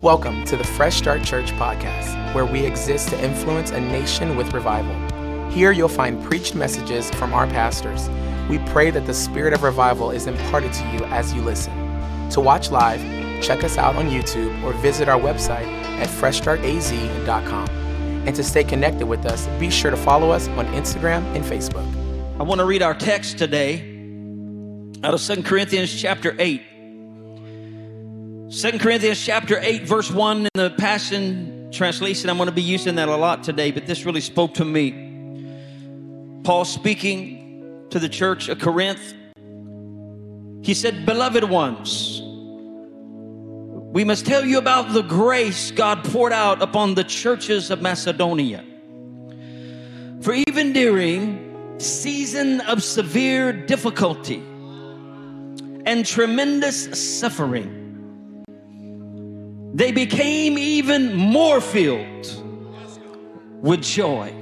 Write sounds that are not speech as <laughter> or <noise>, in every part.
Welcome to the Fresh Start Church podcast, where we exist to influence a nation with revival. Here you'll find preached messages from our pastors. We pray that the spirit of revival is imparted to you as you listen. To watch live, check us out on YouTube or visit our website at freshstartaz.com. And to stay connected with us, be sure to follow us on Instagram and Facebook. I want to read our text today out of Second Corinthians chapter 8. 2 Corinthians chapter 8, verse 1 in the Passion Translation. I'm going to be using that a lot today, but this really spoke to me. Paul speaking to the church of Corinth, he said, Beloved ones, we must tell you about the grace God poured out upon the churches of Macedonia. For even during season of severe difficulty and tremendous suffering, they became even more filled with joy.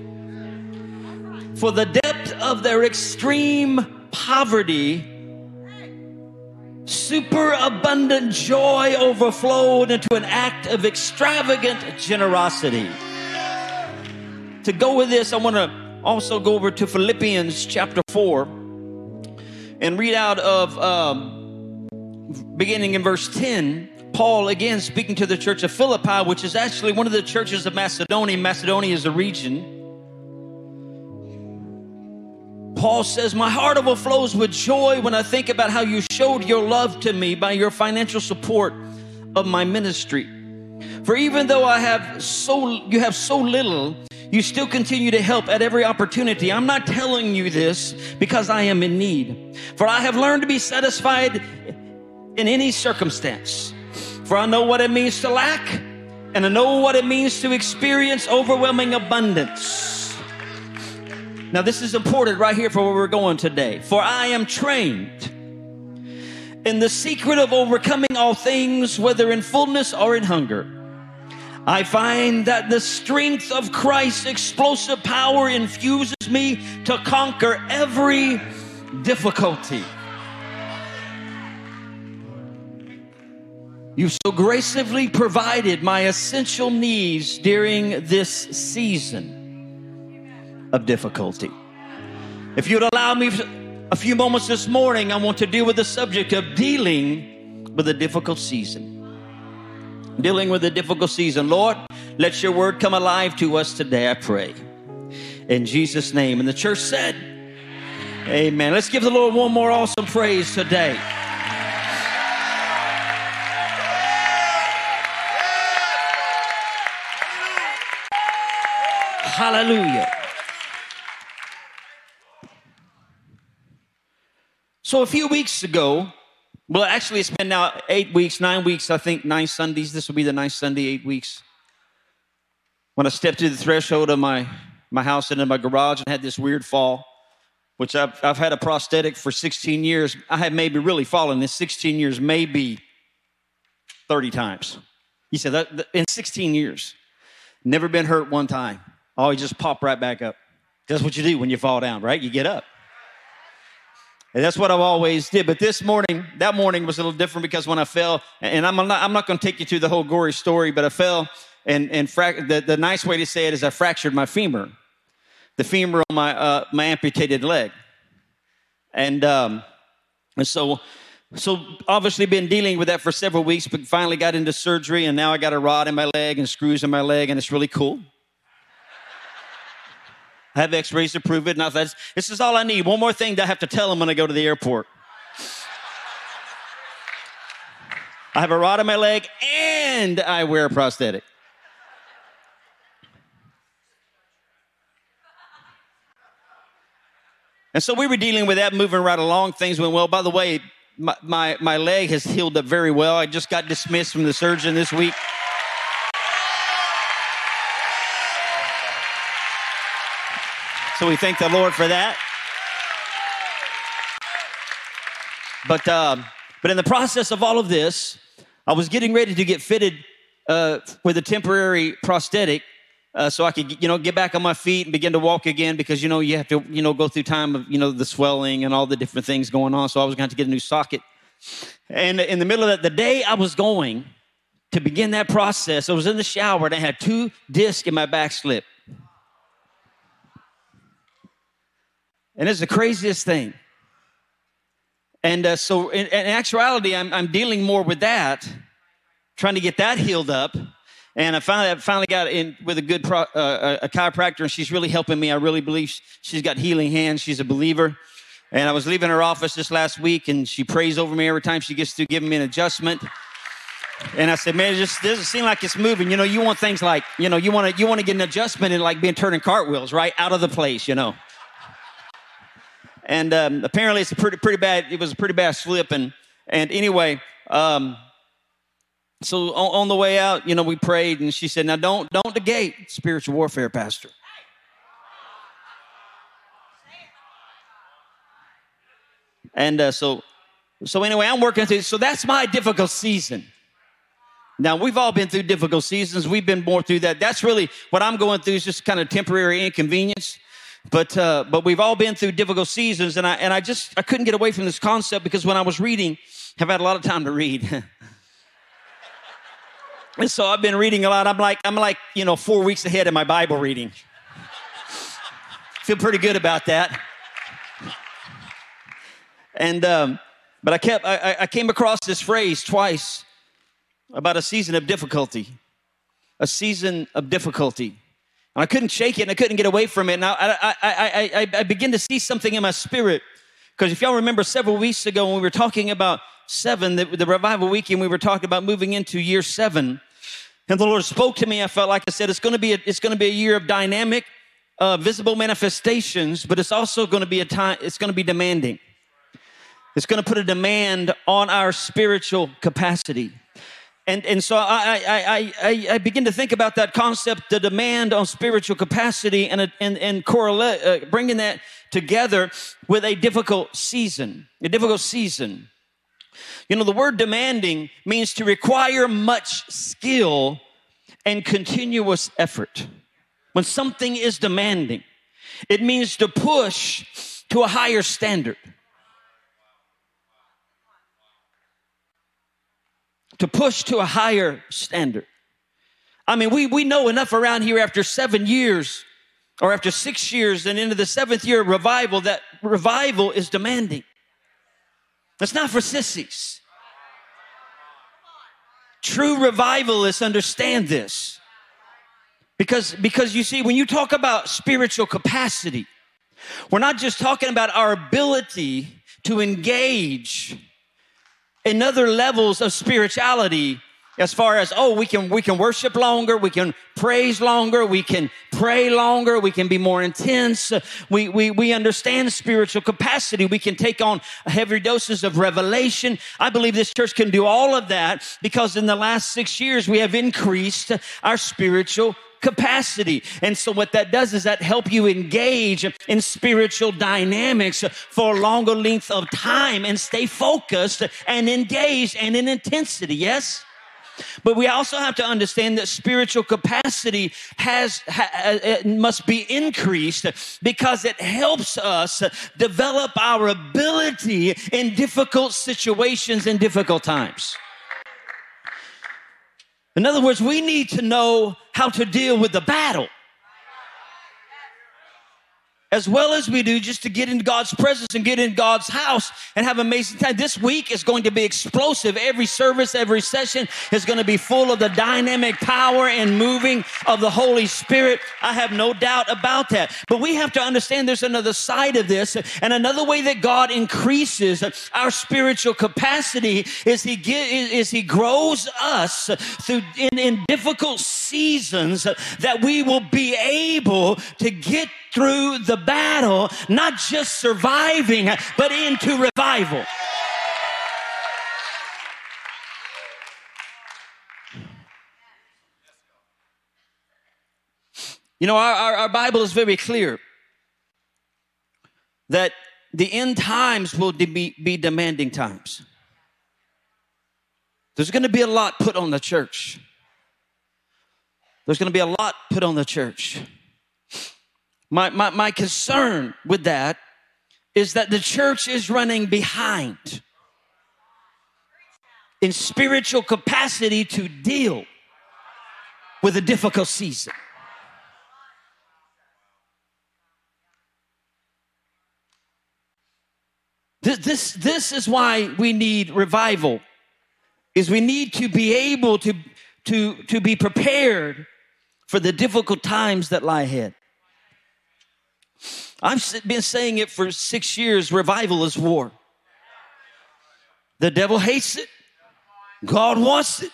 For the depth of their extreme poverty, superabundant joy overflowed into an act of extravagant generosity. To go with this, I want to also go over to Philippians chapter 4 and read out of um, beginning in verse 10 Paul, again, speaking to the church of Philippi, which is actually one of the churches of Macedonia. Macedonia is a region. Paul says, My heart overflows with joy when I think about how you showed your love to me by your financial support of my ministry. For even though I have so you have so little, you still continue to help at every opportunity. I'm not telling you this because I am in need. For I have learned to be satisfied in any circumstance. For I know what it means to lack, and I know what it means to experience overwhelming abundance. Now, this is important right here for where we're going today. For I am trained in the secret of overcoming all things, whether in fullness or in hunger. I find that the strength of Christ's explosive power infuses me to conquer every difficulty. You've so graciously provided my essential needs during this season of difficulty. If you'd allow me a few moments this morning, I want to deal with the subject of dealing with a difficult season. Dealing with a difficult season. Lord, let your word come alive to us today, I pray. In Jesus' name. And the church said, Amen. Let's give the Lord one more awesome praise today. Hallelujah. So a few weeks ago, well, actually, it's been now eight weeks, nine weeks, I think, nine Sundays. This will be the ninth Sunday, eight weeks. When I stepped to the threshold of my, my house into my garage and had this weird fall, which I've, I've had a prosthetic for 16 years. I have maybe really fallen in 16 years, maybe 30 times. He said that in 16 years, never been hurt one time. Oh, you just pop right back up. That's what you do when you fall down, right? You get up. And that's what I've always did. But this morning, that morning was a little different because when I fell, and I'm not, I'm not going to take you through the whole gory story, but I fell, and, and the, the nice way to say it is I fractured my femur, the femur on my, uh, my amputated leg. And, um, and so, so obviously been dealing with that for several weeks, but finally got into surgery, and now I got a rod in my leg and screws in my leg, and it's really cool. I have x rays to prove it. Now, that's, this is all I need. One more thing that I have to tell them when I go to the airport. I have a rod in my leg and I wear a prosthetic. And so we were dealing with that, moving right along. Things went well. By the way, my, my, my leg has healed up very well. I just got dismissed from the surgeon this week. So we thank the Lord for that. But uh, but in the process of all of this, I was getting ready to get fitted uh, with a temporary prosthetic, uh, so I could you know get back on my feet and begin to walk again. Because you know you have to you know go through time of you know the swelling and all the different things going on. So I was going to get a new socket. And in the middle of that, the day I was going to begin that process. I was in the shower and I had two discs in my back slip. And it's the craziest thing. And uh, so, in, in actuality, I'm, I'm, dealing more with that, trying to get that healed up. And I finally, I finally got in with a good pro, uh, a chiropractor, and she's really helping me. I really believe she's got healing hands. She's a believer. And I was leaving her office this last week, and she prays over me every time she gets through giving me an adjustment. And I said, man, it just doesn't seem like it's moving. You know, you want things like, you know, you want to you want to get an adjustment and like being turning cartwheels, right? Out of the place, you know. And um, apparently it's a pretty pretty bad, it was a pretty bad slip. And and anyway, um, so on, on, the way out, you know, we prayed and she said, Now don't don't negate spiritual warfare, Pastor. And uh, so so anyway, I'm working through so that's my difficult season. Now, we've all been through difficult seasons. We've been more through that. That's really what I'm going through is just kind of temporary inconvenience. But, uh, but we've all been through difficult seasons. And I, and I just, I couldn't get away from this concept because when I was reading, I've had a lot of time to read. <laughs> and so I've been reading a lot. I'm like, I'm like, you know, four weeks ahead in my Bible reading. Feel pretty good about that. And, um, but I kept, I, I came across this phrase twice about a season of difficulty. A season of difficulty. And I couldn't shake it and I couldn't get away from it. And I, I, I, I, I begin to see something in my spirit. Because if y'all remember several weeks ago when we were talking about seven, the, the revival weekend, we were talking about moving into year seven. And the Lord spoke to me. I felt like I said, it's going to be a, it's going to be a year of dynamic, uh, visible manifestations, but it's also going to be a time, it's going to be demanding. It's going to put a demand on our spiritual capacity. And, and so I, I, I, I begin to think about that concept, the demand on spiritual capacity, and, and, and correlate, uh, bringing that together with a difficult season, a difficult season. You know, the word demanding means to require much skill and continuous effort. When something is demanding, it means to push to a higher standard. To push to a higher standard. I mean, we, we know enough around here after seven years or after six years and into the seventh year of revival that revival is demanding. That's not for sissies. True revivalists understand this. Because, because you see, when you talk about spiritual capacity, we're not just talking about our ability to engage in other levels of spirituality as far as oh we can we can worship longer we can praise longer we can pray longer we can be more intense. We we, we understand spiritual capacity. We can take on heavy doses of revelation. I believe this church can do all of that because in the last six years we have increased our spiritual capacity. And so what that does is that help you engage in spiritual dynamics for a longer length of time and stay focused and engaged and in intensity. Yes? But we also have to understand that spiritual capacity has ha, uh, must be increased because it helps us develop our ability in difficult situations and difficult times. In other words, we need to know how to deal with the battle as well as we do just to get into God's presence and get in God's house and have amazing time. This week is going to be explosive. Every service, every session is going to be full of the dynamic power and moving of the Holy Spirit. I have no doubt about that. But we have to understand there's another side of this and another way that God increases our spiritual capacity is he is he grows us through in, in difficult seasons that we will be able to get through the battle, not just surviving, but into revival. You know, our, our, our, Bible is very clear that the end times will be, be demanding times. There's going to be a lot put on the church. There's going to be a lot put on the church. My, my, my concern with that is that the church is running behind. in spiritual capacity to deal with a difficult season. This, this, this is why we need revival is we need to be able to, to, to be prepared for the difficult times that lie ahead. I've been saying it for six years revival is war. The devil hates it, God wants it,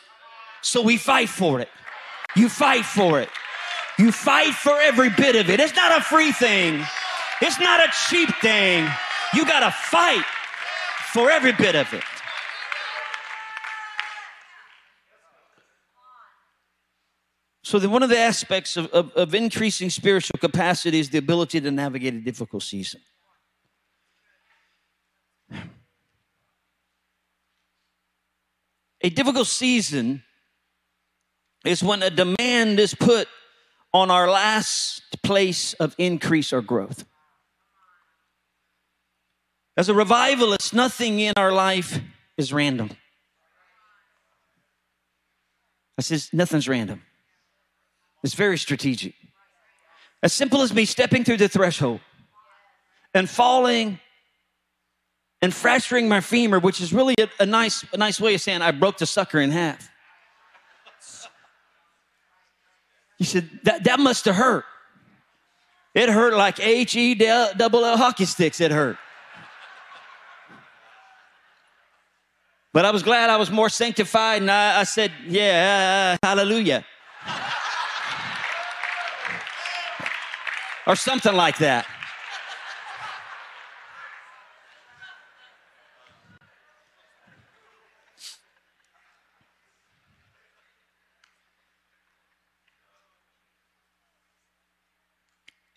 so we fight for it. You fight for it. You fight for every bit of it. It's not a free thing, it's not a cheap thing. You got to fight for every bit of it. So, the, one of the aspects of, of, of increasing spiritual capacity is the ability to navigate a difficult season. A difficult season is when a demand is put on our last place of increase or growth. As a revivalist, nothing in our life is random. I says, nothing's random. It's very strategic. As simple as me stepping through the threshold and falling and fracturing my femur, which is really a, a, nice, a nice way of saying I broke the sucker in half. He said, that, that must have hurt. It hurt like H E double L hockey sticks, it hurt. But I was glad I was more sanctified, and I, I said, Yeah, hallelujah. Or something like that.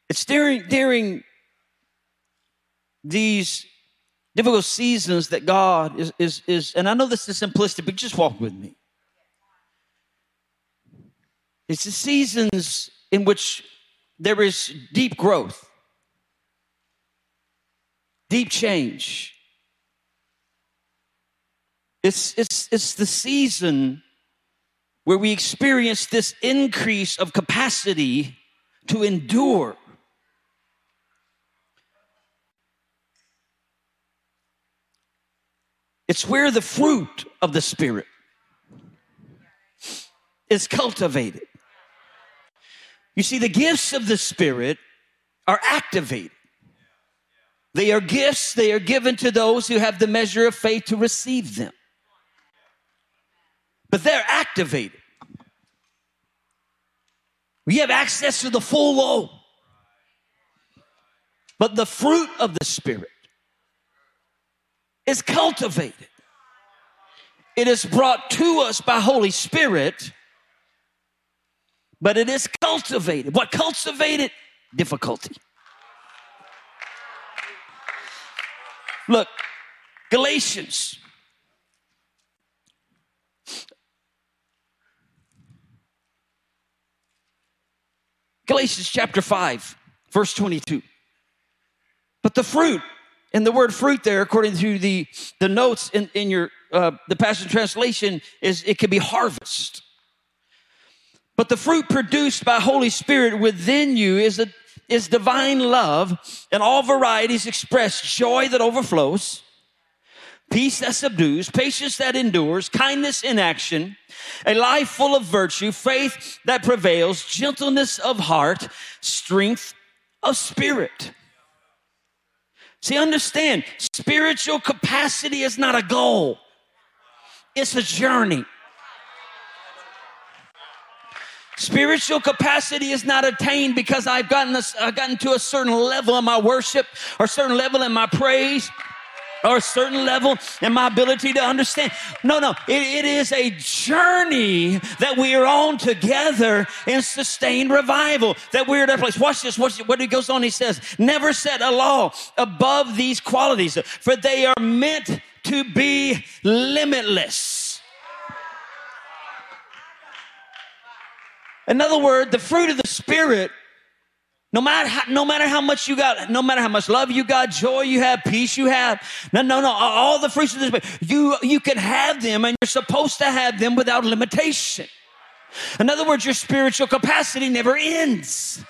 It's during, during these difficult seasons that God is, is, is, and I know this is simplistic, but just walk with me. It's the seasons in which there is deep growth, deep change. It's, it's, it's the season where we experience this increase of capacity to endure. It's where the fruit of the Spirit is cultivated. You see, the gifts of the Spirit are activated. They are gifts, they are given to those who have the measure of faith to receive them. But they're activated. We have access to the full load. But the fruit of the Spirit is cultivated. It is brought to us by Holy Spirit, but it is cultivated. What cultivated? Difficulty. Look, Galatians. Galatians chapter 5, verse 22. But the fruit and the word fruit there, according to the, the notes in, in your uh, the Passion Translation, is it can be harvest. But the fruit produced by Holy Spirit within you is a, is divine love and all varieties express joy that overflows, peace that subdues, patience that endures, kindness in action, a life full of virtue, faith that prevails, gentleness of heart, strength of spirit. See, understand, spiritual capacity is not a goal, it's a journey. Spiritual capacity is not attained because I've gotten, a, I've gotten to a certain level in my worship or a certain level in my praise or a certain level in my ability to understand. No, no, it, it is a journey that we are on together in sustained revival. That we're at a place. Watch this. Watch what he goes on. He says, "Never set a law above these qualities, for they are meant to be limitless." In other words, the fruit of the Spirit No matter how, no matter how much you got, no matter how much love you got, joy you have, peace you have, no, no, no, all the fruits of the spirit, you you can have them, and you're supposed to have them without limitation. In other words, your spiritual capacity never ends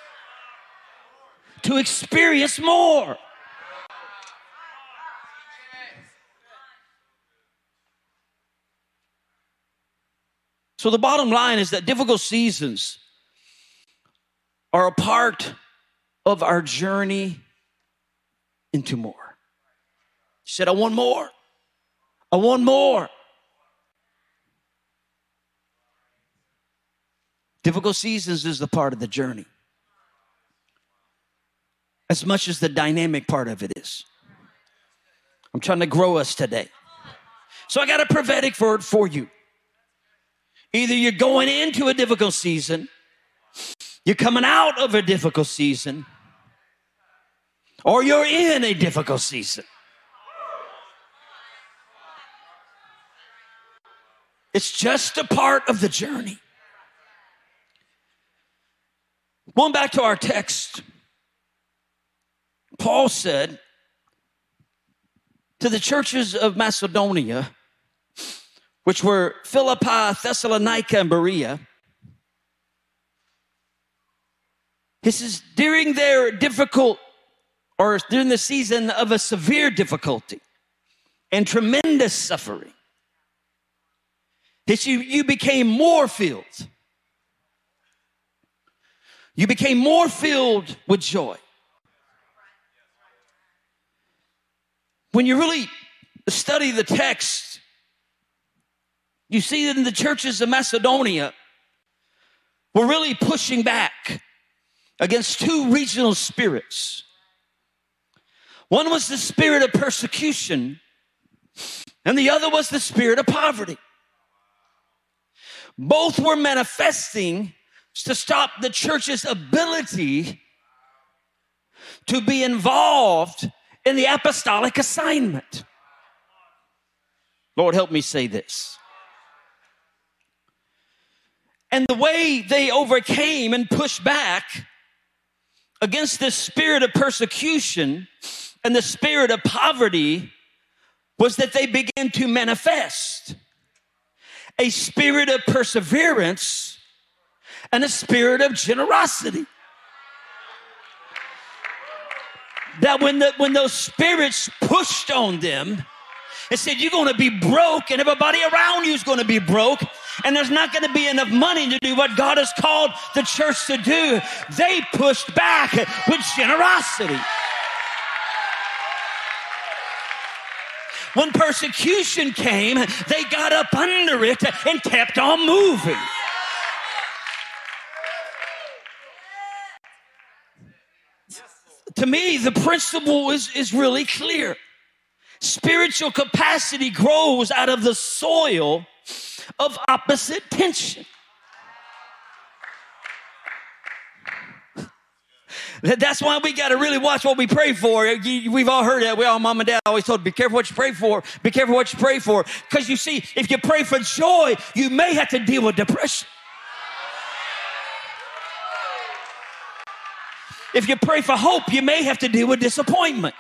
to experience more. So the bottom line is that difficult seasons are a part of our journey into more. He said, I want more. I want more. Difficult seasons is the part of the journey, as much as the dynamic part of it is. I'm trying to grow us today. So I got a prophetic word for you. Either you're going into a difficult season, you're coming out of a difficult season, or you're in a difficult season. It's just a part of the journey. Going back to our text, Paul said to the churches of Macedonia, which were Philippi, Thessalonica, and Berea, he says, during their difficult or during the season of a severe difficulty and tremendous suffering, that you, you became more filled. You became more filled with joy. When you really study the text, you see that in the churches of Macedonia, we're really pushing back against two regional spirits. One was the spirit of persecution, and the other was the spirit of poverty. Both were manifesting to stop the church's ability to be involved in the apostolic assignment. Lord, help me say this. And the way they overcame and pushed back against this spirit of persecution and the spirit of poverty was that they began to manifest a spirit of perseverance and a spirit of generosity. That when, the, when those spirits pushed on them, and said, You're going to be broke, and everybody around you is going to be broke, and there's not going to be enough money to do what God has called the church to do. They pushed back with generosity. When persecution came, they got up under it and kept on moving. To me, the principle is, is really clear. Spiritual capacity grows out of the soil of opposite tension. <laughs> That's why we got to really watch what we pray for. We've all heard that. We all, mom and dad always told, be careful what you pray for. Be careful what you pray for. Because you see, if you pray for joy, you may have to deal with depression. If you pray for hope, you may have to deal with disappointment.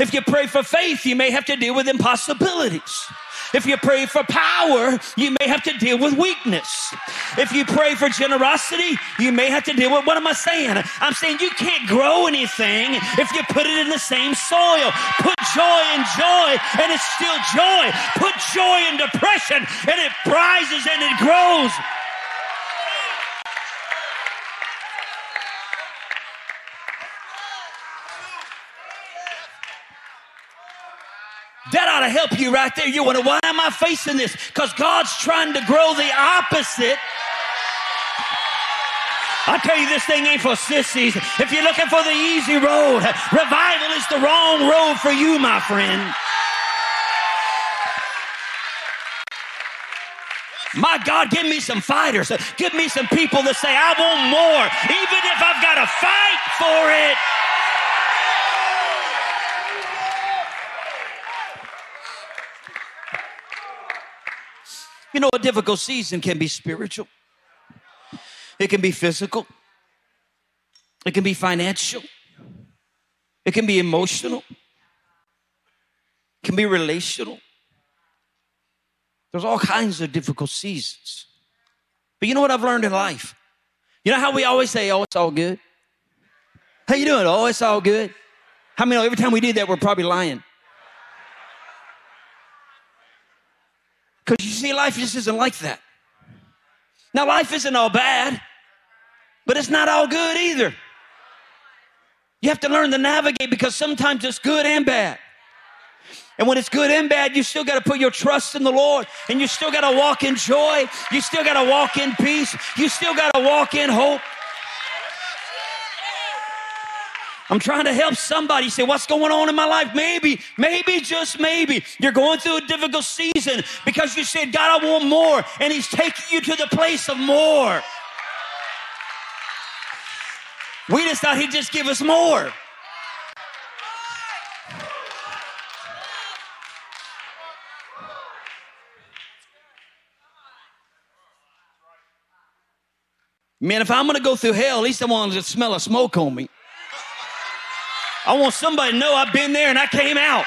If you pray for faith, you may have to deal with impossibilities. If you pray for power, you may have to deal with weakness. If you pray for generosity, you may have to deal with what am I saying? I'm saying you can't grow anything if you put it in the same soil. Put joy in joy, and it's still joy. Put joy in depression, and it rises and it grows. That ought to help you right there. You wonder, why am I facing this? Because God's trying to grow the opposite. I tell you, this thing ain't for sissies. If you're looking for the easy road, revival is the wrong road for you, my friend. My God, give me some fighters. Give me some people that say, I want more, even if I've got to fight for it. You know, a difficult season can be spiritual, it can be physical, It can be financial. It can be emotional. It can be relational. There's all kinds of difficult seasons. But you know what I've learned in life? You know how we always say, oh, it's all good? How you doing? Oh, it's all good. How many know every time we do that, we're probably lying? Because you see, life just isn't like that. Now, life isn't all bad, but it's not all good either. You have to learn to navigate because sometimes it's good and bad. And when it's good and bad, you still got to put your trust in the Lord and you still got to walk in joy. You still got to walk in peace. You still got to walk in hope. I'm trying to help somebody say, What's going on in my life? Maybe, maybe, just maybe, you're going through a difficult season because you said, God, I want more. And He's taking you to the place of more. We just thought He'd just give us more. Man, if I'm gonna go through hell, at least I want to smell a smoke on me. I want somebody to know I've been there and I came out.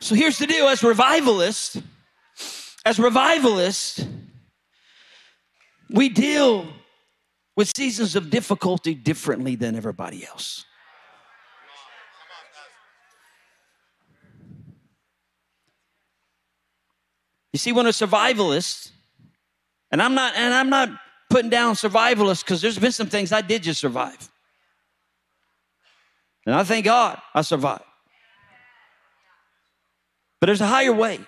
So here's the deal as revivalists, as revivalists, we deal with seasons of difficulty differently than everybody else. You see, when a survivalist, and I'm not, and I'm not putting down survivalists because there's been some things I did just survive. And I thank God I survived. But there's a higher way.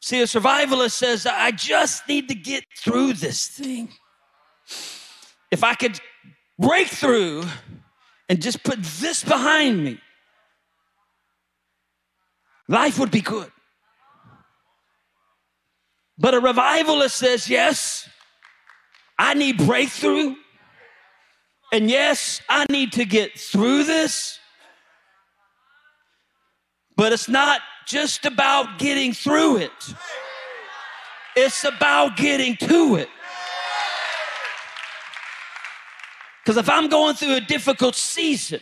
See, a survivalist says, I just need to get through this thing. If I could break through and just put this behind me, life would be good. But a revivalist says, Yes, I need breakthrough. And yes, I need to get through this. But it's not just about getting through it, it's about getting to it. Because if I'm going through a difficult season,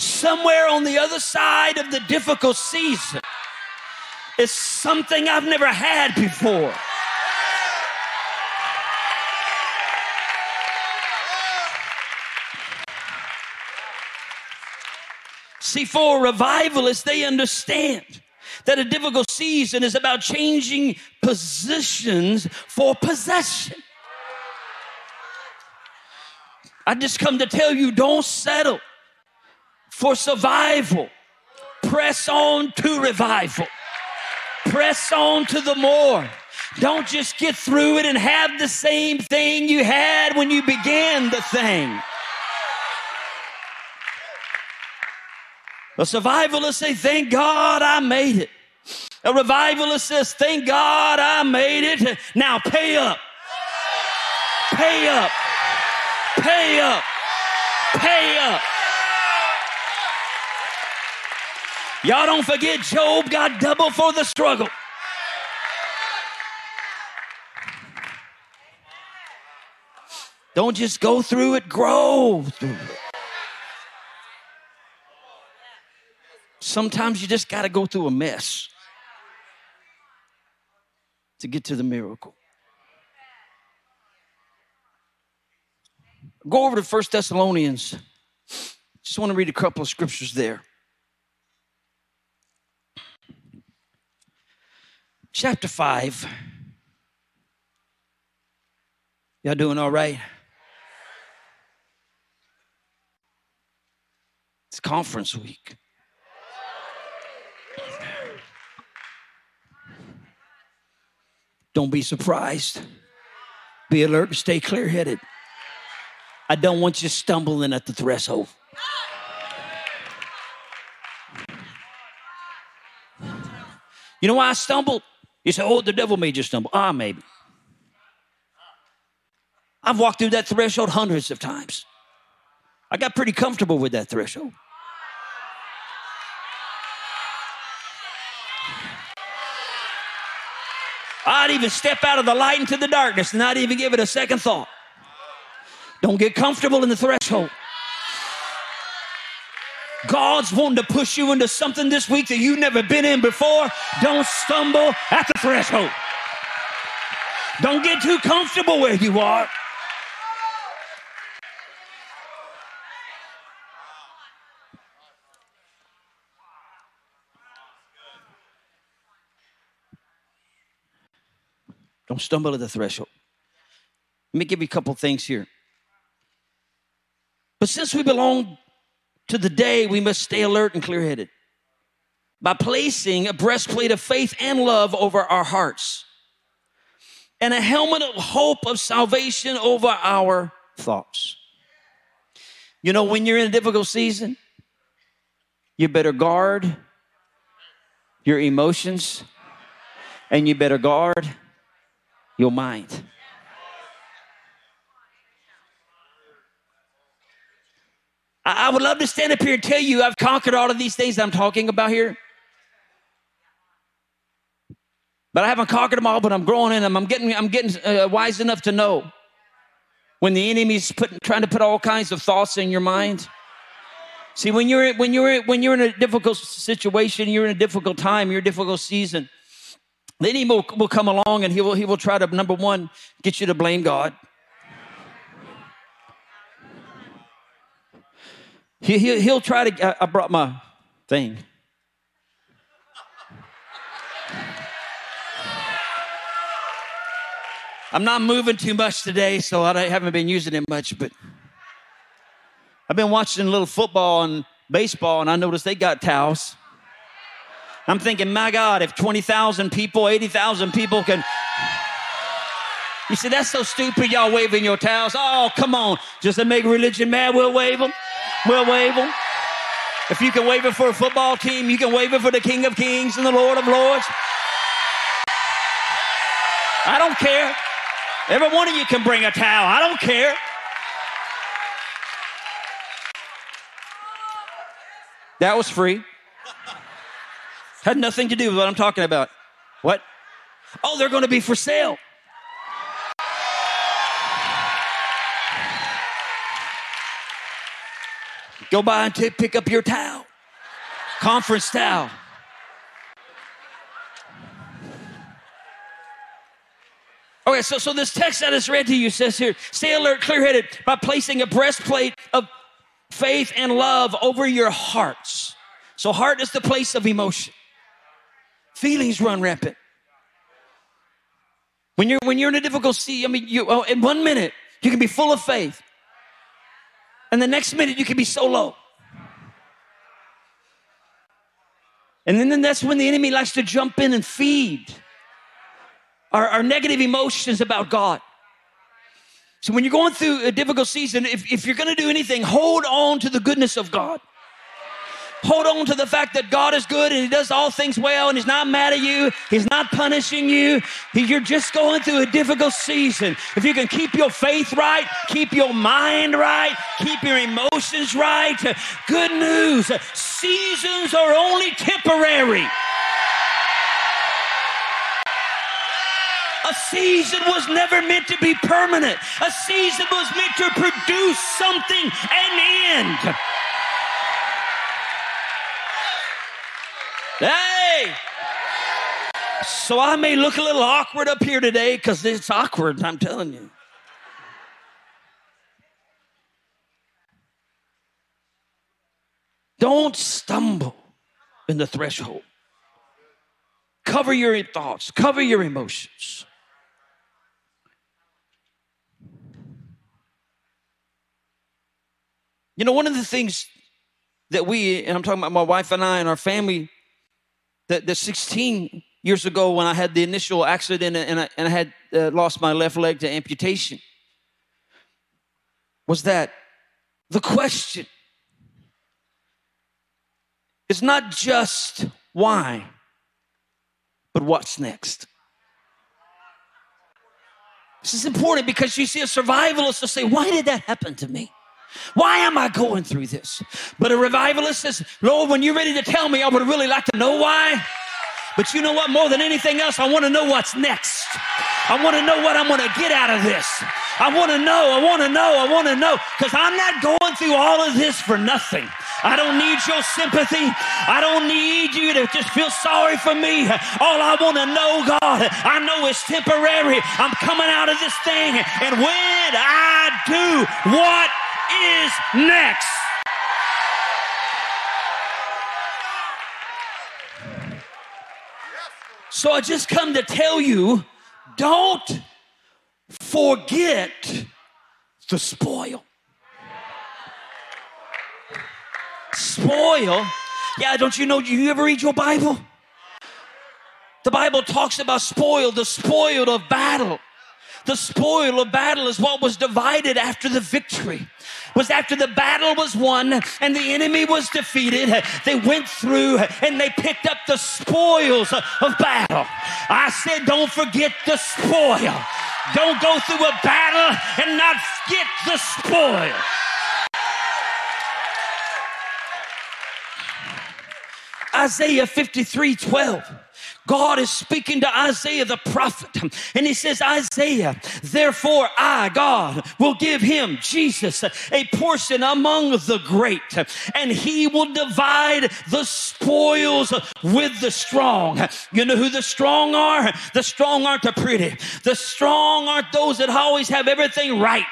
somewhere on the other side of the difficult season is something I've never had before. See, for revivalists, they understand that a difficult season is about changing positions for possession. I just come to tell you don't settle for survival. Press on to revival. Press on to the more. Don't just get through it and have the same thing you had when you began the thing. A survivalist say, thank God I made it. A revivalist says, thank God I made it. Now pay up. Pay up. Pay up. Pay up. Y'all don't forget Job got double for the struggle. Don't just go through it, grow through it. Sometimes you just got to go through a mess to get to the miracle. Go over to First Thessalonians. Just want to read a couple of scriptures there. Chapter 5. Y'all doing all right? It's conference week. Don't be surprised. Be alert and stay clear headed. I don't want you stumbling at the threshold. You know why I stumbled? You say, oh, the devil made you stumble. Ah, maybe. I've walked through that threshold hundreds of times. I got pretty comfortable with that threshold. I'd even step out of the light into the darkness and not even give it a second thought. Don't get comfortable in the threshold. God's wanting to push you into something this week that you've never been in before. Don't stumble at the threshold. Don't get too comfortable where you are. Don't stumble at the threshold. Let me give you a couple things here. But since we belong to the day, we must stay alert and clear headed by placing a breastplate of faith and love over our hearts and a helmet of hope of salvation over our thoughts. You know, when you're in a difficult season, you better guard your emotions and you better guard your mind. I would love to stand up here and tell you I've conquered all of these things I'm talking about here. But I haven't conquered them all, but I'm growing in them. I'm getting, I'm getting uh, wise enough to know when the enemy's putting, trying to put all kinds of thoughts in your mind. See, when you're, when, you're, when you're in a difficult situation, you're in a difficult time, you're a difficult season, the enemy will, will come along and he will, he will try to, number one, get you to blame God. He, he, he'll try to, I, I brought my thing. I'm not moving too much today, so I haven't been using it much, but I've been watching a little football and baseball, and I noticed they got towels. I'm thinking, my God, if 20,000 people, 80,000 people can. You see, that's so stupid, y'all waving your towels. Oh, come on. Just to make religion mad, we'll wave them. We'll wave them. If you can wave it for a football team, you can wave it for the King of Kings and the Lord of Lords. I don't care. Every one of you can bring a towel. I don't care. That was free. Had nothing to do with what I'm talking about. What? Oh, they're going to be for sale. Go by and t- pick up your towel, conference towel. Okay, so, so this text that is read to you says here stay alert, clear headed by placing a breastplate of faith and love over your hearts. So, heart is the place of emotion, feelings run rampant. When you're, when you're in a difficult sea, I mean, you, oh, in one minute, you can be full of faith. And the next minute, you can be so low. And then, that's when the enemy likes to jump in and feed our, our negative emotions about God. So when you're going through a difficult season, if, if you're going to do anything, hold on to the goodness of God. Hold on to the fact that God is good and He does all things well and He's not mad at you. He's not punishing you. You're just going through a difficult season. If you can keep your faith right, keep your mind right, keep your emotions right, good news. Seasons are only temporary. A season was never meant to be permanent. A season was meant to produce something and end. Hey! So I may look a little awkward up here today because it's awkward, I'm telling you. Don't stumble in the threshold. Cover your thoughts, cover your emotions. You know, one of the things that we, and I'm talking about my wife and I and our family, that the 16 years ago when I had the initial accident and I, and I had uh, lost my left leg to amputation, was that the question is not just why, but what's next. This is important because you see, a survivalist will say, Why did that happen to me? Why am I going through this? But a revivalist says, Lord, when you're ready to tell me, I would really like to know why. But you know what? More than anything else, I want to know what's next. I want to know what I'm going to get out of this. I want to know, I want to know, I want to know. Because I'm not going through all of this for nothing. I don't need your sympathy. I don't need you to just feel sorry for me. All I want to know, God, I know it's temporary. I'm coming out of this thing. And when I do, what is next? So I just come to tell you don't forget the spoil. Spoil? Yeah, don't you know? Do You ever read your Bible? The Bible talks about spoil, the spoil of battle. The spoil of battle is what was divided after the victory. Was after the battle was won and the enemy was defeated, they went through and they picked up the spoils of battle. I said, don't forget the spoil. Don't go through a battle and not get the spoil. Isaiah 53 12. God is speaking to Isaiah the prophet, and he says, Isaiah, therefore I, God, will give him, Jesus, a portion among the great, and he will divide the spoils with the strong. You know who the strong are? The strong aren't the pretty. The strong aren't those that always have everything right.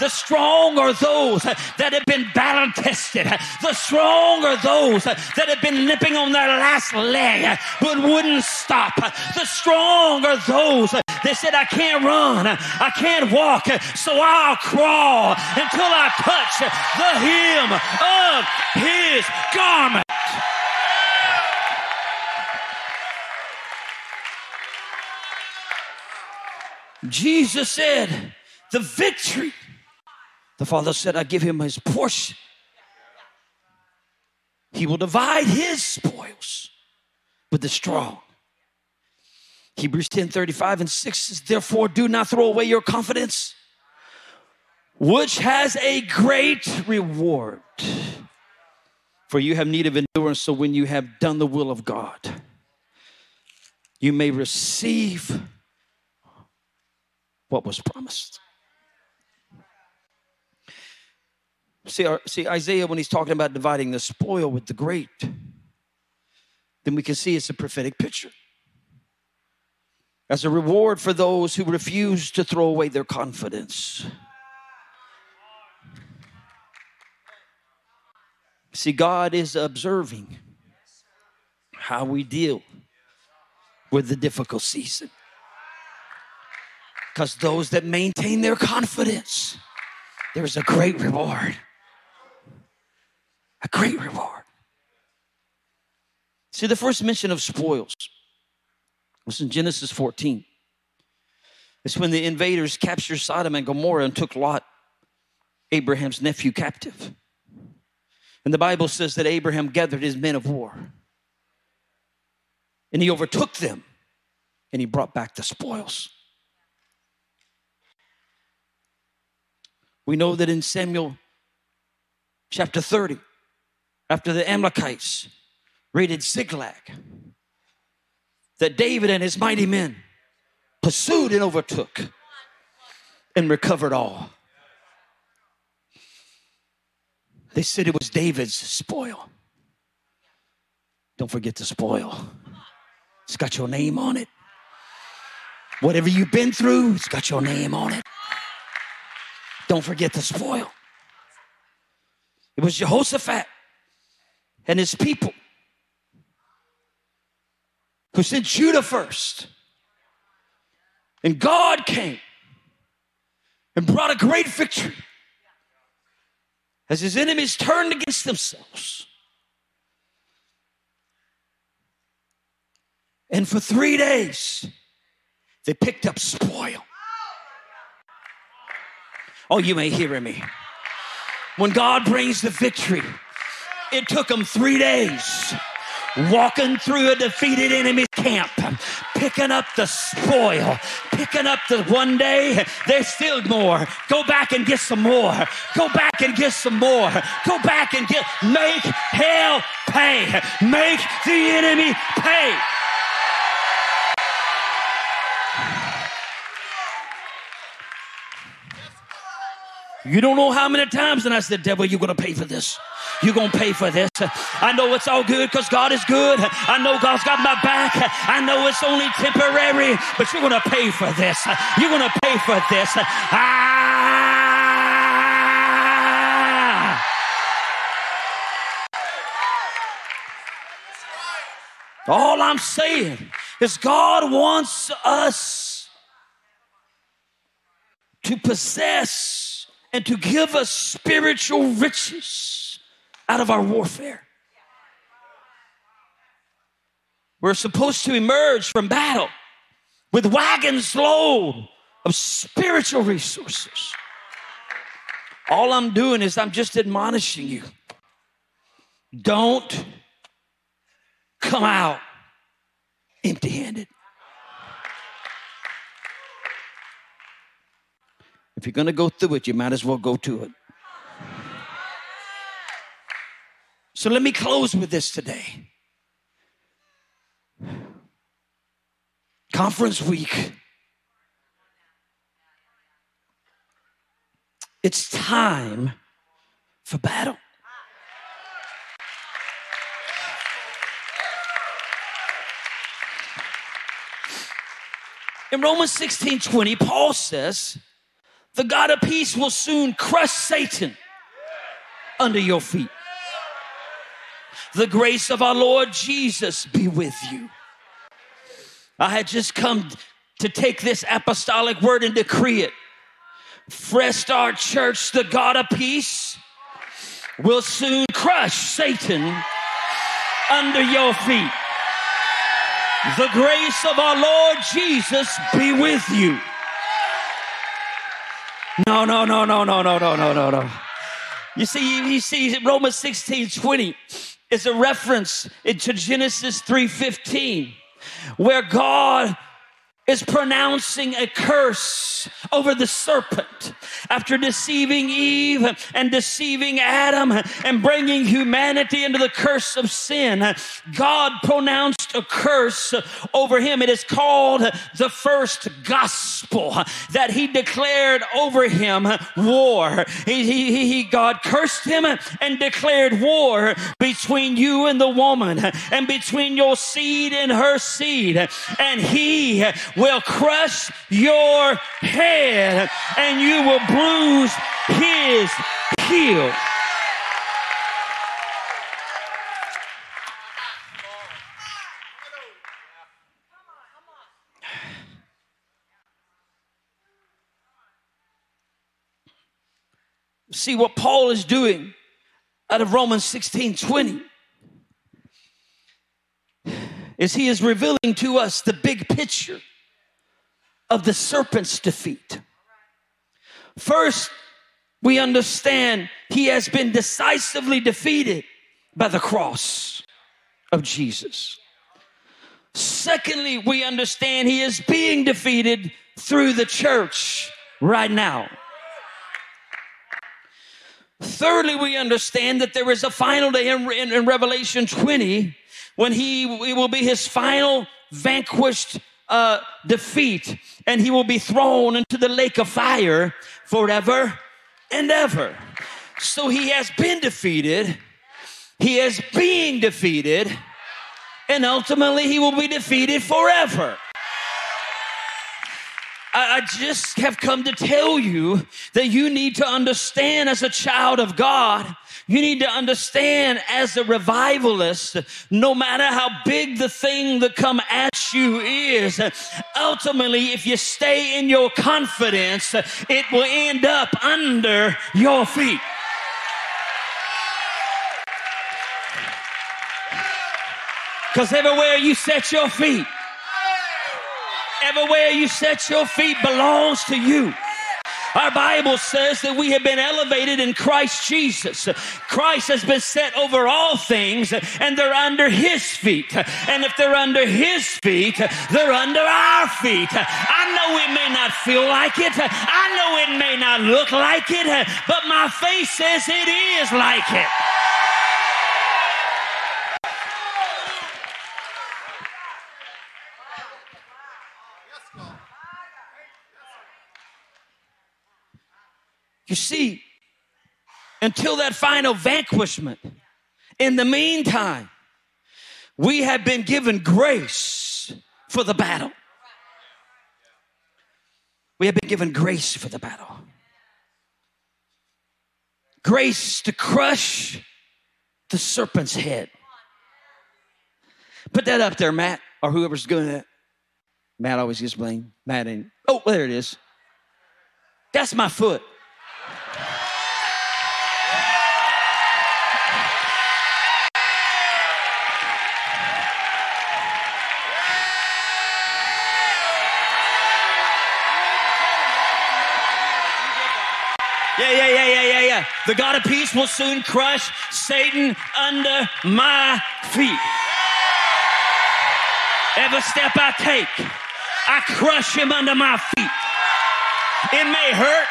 The strong are those that have been battle tested. The strong are those that have been limping on their last leg, but wouldn't stop. The strong are those that said, I can't run, I can't walk, so I'll crawl until I touch the hem of his garment. Jesus said, The victory. The Father said, I give him his portion. He will divide his spoils with the strong. Hebrews 10 35 and 6 says, Therefore, do not throw away your confidence, which has a great reward. For you have need of endurance, so when you have done the will of God, you may receive what was promised. See, our, see, Isaiah, when he's talking about dividing the spoil with the great, then we can see it's a prophetic picture. As a reward for those who refuse to throw away their confidence. See, God is observing how we deal with the difficult season. Because those that maintain their confidence, there's a great reward. A great reward. See, the first mention of spoils was in Genesis 14. It's when the invaders captured Sodom and Gomorrah and took Lot, Abraham's nephew, captive. And the Bible says that Abraham gathered his men of war and he overtook them and he brought back the spoils. We know that in Samuel chapter 30, after the Amalekites raided Ziklag, that David and his mighty men pursued and overtook and recovered all. They said it was David's spoil. Don't forget the spoil. It's got your name on it. Whatever you've been through, it's got your name on it. Don't forget the spoil. It was Jehoshaphat and his people who sent Judah first. And God came and brought a great victory as his enemies turned against themselves. And for three days, they picked up spoil. Oh, you may hear me. When God brings the victory, it took them three days walking through a defeated enemy camp, picking up the spoil, picking up the one day, there's still more. Go back and get some more. Go back and get some more. Go back and get, make hell pay. Make the enemy pay. You don't know how many times, and I said, Devil, you're going to pay for this. You're going to pay for this. I know it's all good because God is good. I know God's got my back. I know it's only temporary, but you're going to pay for this. You're going to pay for this. Ah! All I'm saying is God wants us to possess and to give us spiritual riches out of our warfare. We're supposed to emerge from battle with wagons load of spiritual resources. All I'm doing is I'm just admonishing you. Don't come out empty handed. If you're going to go through it, you might as well go to it. So let me close with this today. Conference week. It's time for battle. In Romans 16 20, Paul says, the God of peace will soon crush Satan under your feet. The grace of our Lord Jesus be with you. I had just come to take this apostolic word and decree it. Fresh Start Church, the God of peace, will soon crush Satan under your feet. The grace of our Lord Jesus be with you. No, no, no, no, no, no, no, no, no, no. You see, you see, Romans 16, 20 is a reference into Genesis 3:15, where God is pronouncing a curse over the serpent after deceiving Eve and deceiving Adam and bringing humanity into the curse of sin. God pronounced a curse over him. It is called the first gospel that he declared over him war. He, he, he, God cursed him and declared war between you and the woman and between your seed and her seed. And he will crush your head and you will bruise his heel. See what Paul is doing out of Romans 16 20 is he is revealing to us the big picture of the serpent's defeat. First, we understand he has been decisively defeated by the cross of Jesus. Secondly, we understand he is being defeated through the church right now. Thirdly, we understand that there is a final day in, in, in Revelation 20 when he will be his final vanquished uh, defeat, and he will be thrown into the lake of fire forever and ever. So he has been defeated, he is being defeated, and ultimately he will be defeated forever. I, just have come to tell you that you need to understand as a child of God you need to understand as a revivalist, no matter how big the thing that come at you is, ultimately, if you stay in your confidence, it will end up under your feet. Because everywhere you set your feet, everywhere you set your feet belongs to you. Our Bible says that we have been elevated in Christ Jesus. Christ has been set over all things and they're under his feet. And if they're under his feet, they're under our feet. I know it may not feel like it. I know it may not look like it, but my faith says it is like it. You see, until that final vanquishment, in the meantime, we have been given grace for the battle. We have been given grace for the battle. Grace to crush the serpent's head. Put that up there, Matt, or whoever's doing that. Matt always gets blamed. Matt ain't. Oh, there it is. That's my foot. The God of peace will soon crush Satan under my feet. Every step I take, I crush him under my feet. It may hurt,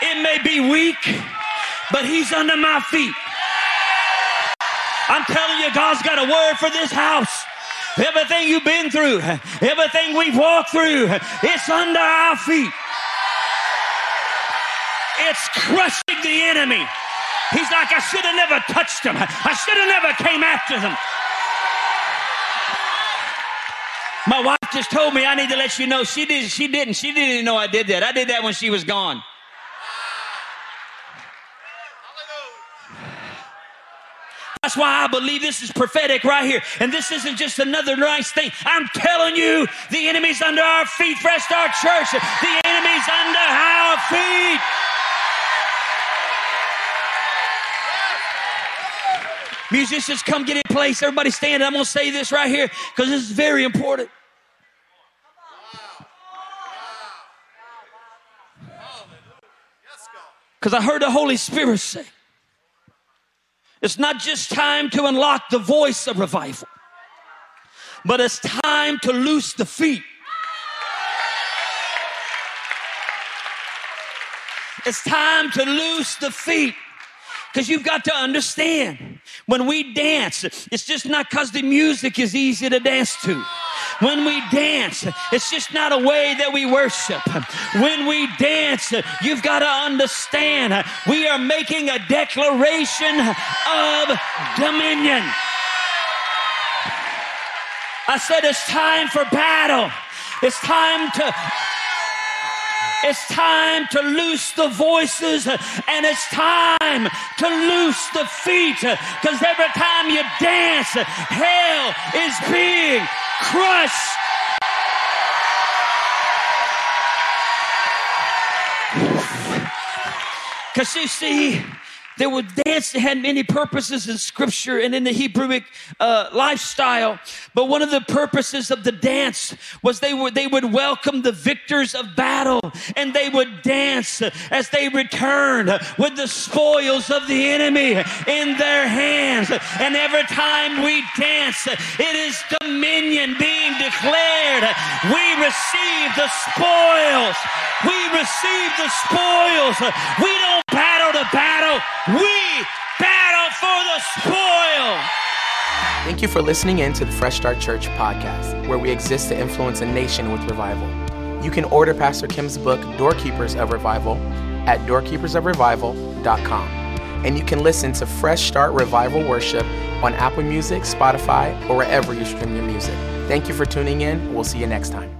it may be weak, but he's under my feet. I'm telling you, God's got a word for this house. Everything you've been through, everything we've walked through, it's under our feet. It's crushing the enemy. He's like, I should have never touched him. I should have never came after him. My wife just told me I need to let you know she didn't. she didn't. She didn't even know I did that. I did that when she was gone. That's why I believe this is prophetic right here. And this isn't just another nice thing. I'm telling you, the enemy's under our feet, Fresh Start Church. The enemy's under our feet. Musicians, come get in place. Everybody stand. I'm going to say this right here because this is very important. Because I heard the Holy Spirit say, it's not just time to unlock the voice of revival, but it's time to loose the feet. It's time to loose the feet. Because you've got to understand when we dance, it's just not because the music is easy to dance to. When we dance, it's just not a way that we worship. When we dance, you've got to understand we are making a declaration of dominion. I said it's time for battle. It's time to it's time to loose the voices and it's time to loose the feet because every time you dance, hell is being crushed. Because you see, they would dance had many purposes in scripture and in the Hebrewic uh, lifestyle. But one of the purposes of the dance was they would, they would welcome the victors of battle and they would dance as they returned with the spoils of the enemy in their hands. And every time we dance, it is dominion being declared. We receive the spoils. We receive the spoils. We don't battle the battle. We battle for the spoil. Thank you for listening in to the Fresh Start Church podcast, where we exist to influence a nation with revival. You can order Pastor Kim's book, Doorkeepers of Revival, at doorkeepersofrevival.com. And you can listen to Fresh Start Revival Worship on Apple Music, Spotify, or wherever you stream your music. Thank you for tuning in. We'll see you next time.